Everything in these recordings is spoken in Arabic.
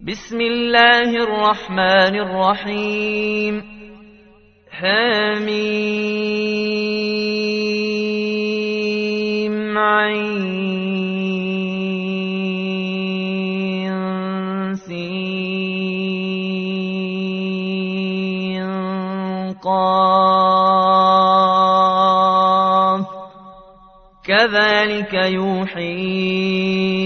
بسم الله الرحمن الرحيم. حميم عين كذلك يوحي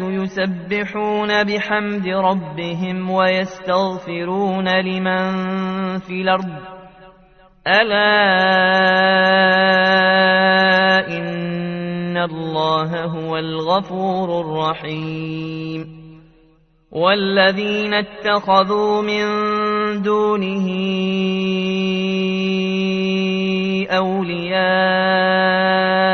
يسبحون بحمد ربهم ويستغفرون لمن في الأرض. ألا إن الله هو الغفور الرحيم. والذين اتخذوا من دونه أولياء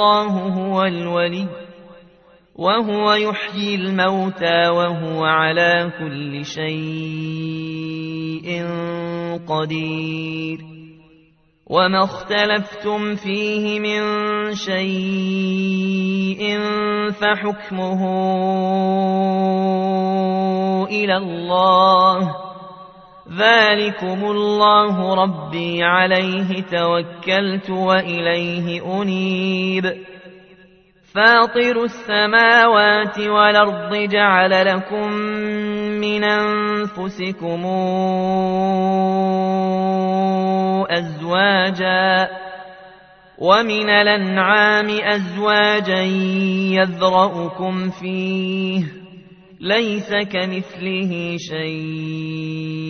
فالله هو الولي وهو يحيي الموتى وهو على كل شيء قدير. وما اختلفتم فيه من شيء فحكمه إلى الله ذلكم الله ربي عليه توكلت وإليه أنيب فاطر السماوات والأرض جعل لكم من أنفسكم أزواجا ومن الأنعام أزواجا يذرأكم فيه ليس كمثله شيء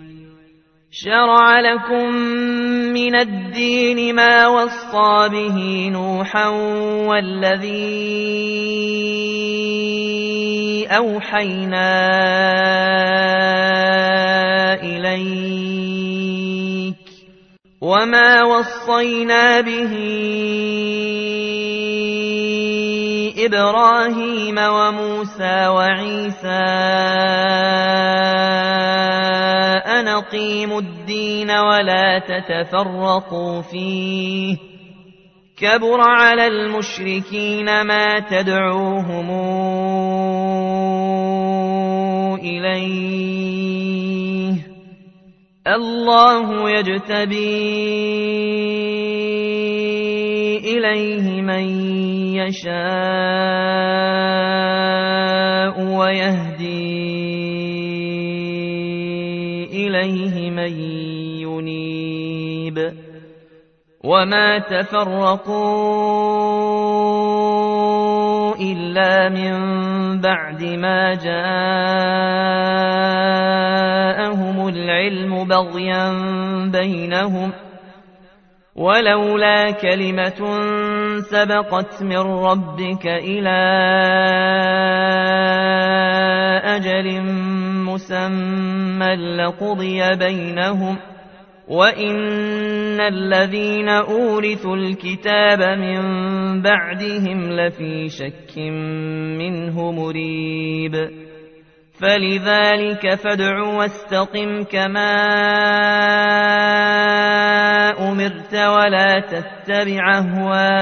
شرع لكم من الدين ما وصى به نوحا والذي أوحينا إليك وما وصينا به إبراهيم وموسى وعيسى أن أقيموا الدين ولا تتفرقوا فيه. كبر على المشركين ما تدعوهم إليه. الله يجتبي إليه من يشاء ويهدي إليه من ينيب وما تفرقوا إلا من بعد ما جاءهم العلم بغيا بينهم ۖ ولولا كلمة سبقت من ربك إلى أجل مسمى لقضي بينهم وإن الذين أورثوا الكتاب من بعدهم لفي شك منه مريب فلذلك فادع واستقم كما أمرت ولا تتبع أهواءهم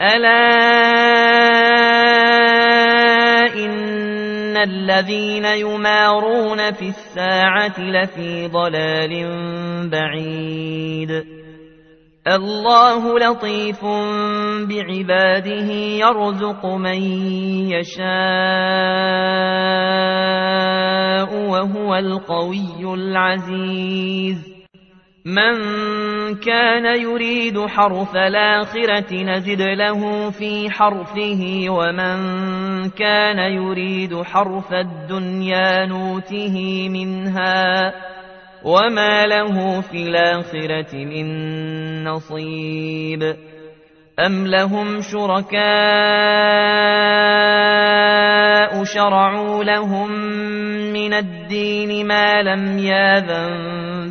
ألا إن الذين يمارون في الساعة لفي ضلال بعيد. الله لطيف بعباده يرزق من يشاء وهو القوي العزيز. من كان يريد حرث الآخرة نزد له في حرثه ومن كان يريد حرث الدنيا نوته منها وما له في الآخرة من نصيب. أم لهم شركاء شرعوا لهم من الدين ما لم ياذن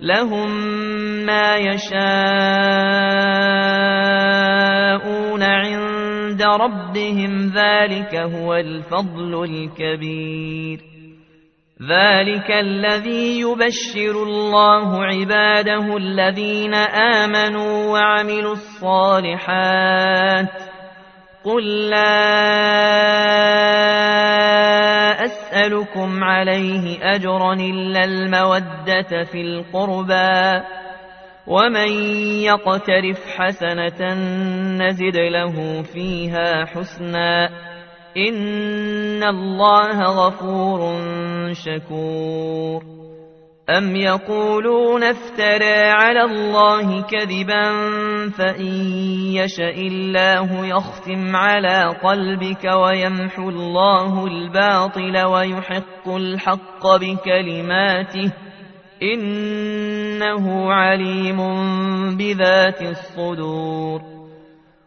لهم ما يشاءون عند ربهم ذلك هو الفضل الكبير. ذلك الذي يبشر الله عباده الذين آمنوا وعملوا الصالحات. قل لا أسألكم عليه أجرا إلا المودة في القربى ومن يقترف حسنة نزد له فيها حسناً إن الله غفور شكور أم يقولون افترى على الله كذبا فإن يشاء الله يختم على قلبك ويمحو الله الباطل ويحق الحق بكلماته إنه عليم بذات الصدور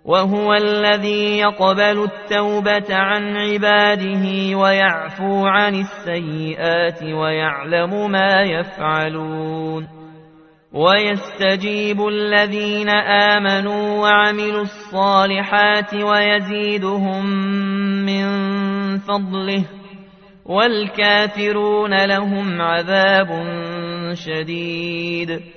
وهو الذي يقبل التوبة عن عباده ويعفو عن السيئات ويعلم ما يفعلون. ويستجيب الذين آمنوا وعملوا الصالحات ويزيدهم من فضله والكافرون لهم عذاب شديد.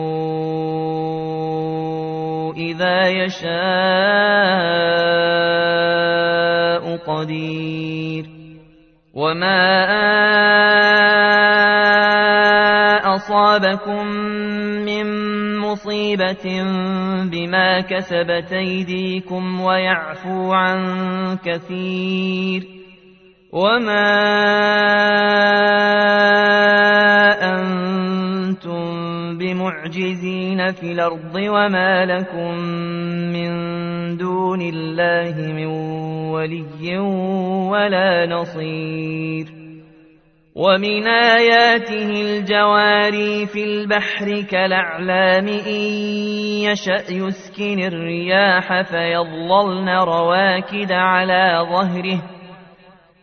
إذا يشاء قدير وما أصابكم من مصيبة بما كسبت أيديكم ويعفو عن كثير وما بمعجزين في الأرض وما لكم من دون الله من ولي ولا نصير ومن آياته الجواري في البحر كالأعلام إن يشأ يسكن الرياح فيظللن رواكد على ظهره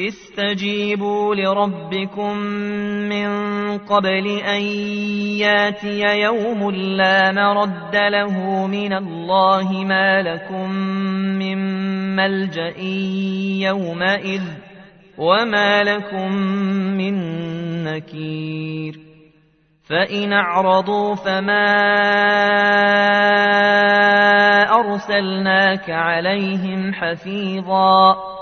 استجيبوا لربكم من قبل أن ياتي يوم لا مرد له من الله ما لكم من ملجأ يومئذ وما لكم من نكير فإن أعرضوا فما أرسلناك عليهم حفيظاً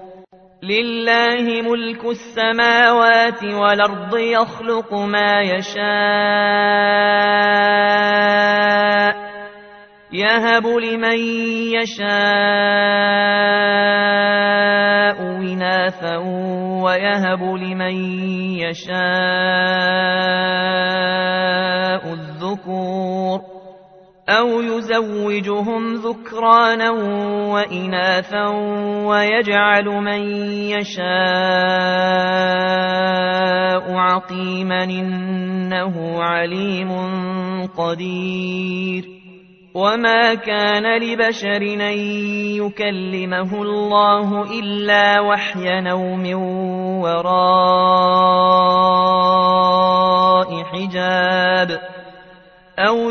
لله ملك السماوات والأرض يخلق ما يشاء يهب لمن يشاء إناثا ويهب لمن يشاء أو يزوجهم ذكرانا وإناثا ويجعل من يشاء عقيما إنه عليم قدير وما كان لبشر أن يكلمه الله إلا وحي نوم وراء حجاب أو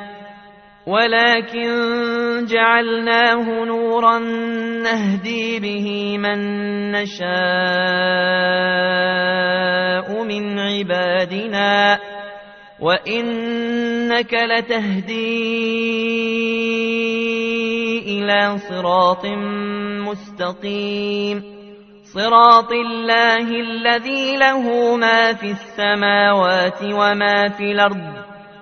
ولكن جعلناه نورا نهدي به من نشاء من عبادنا وإنك لتهدي إلى صراط مستقيم. صراط الله الذي له ما في السماوات وما في الأرض.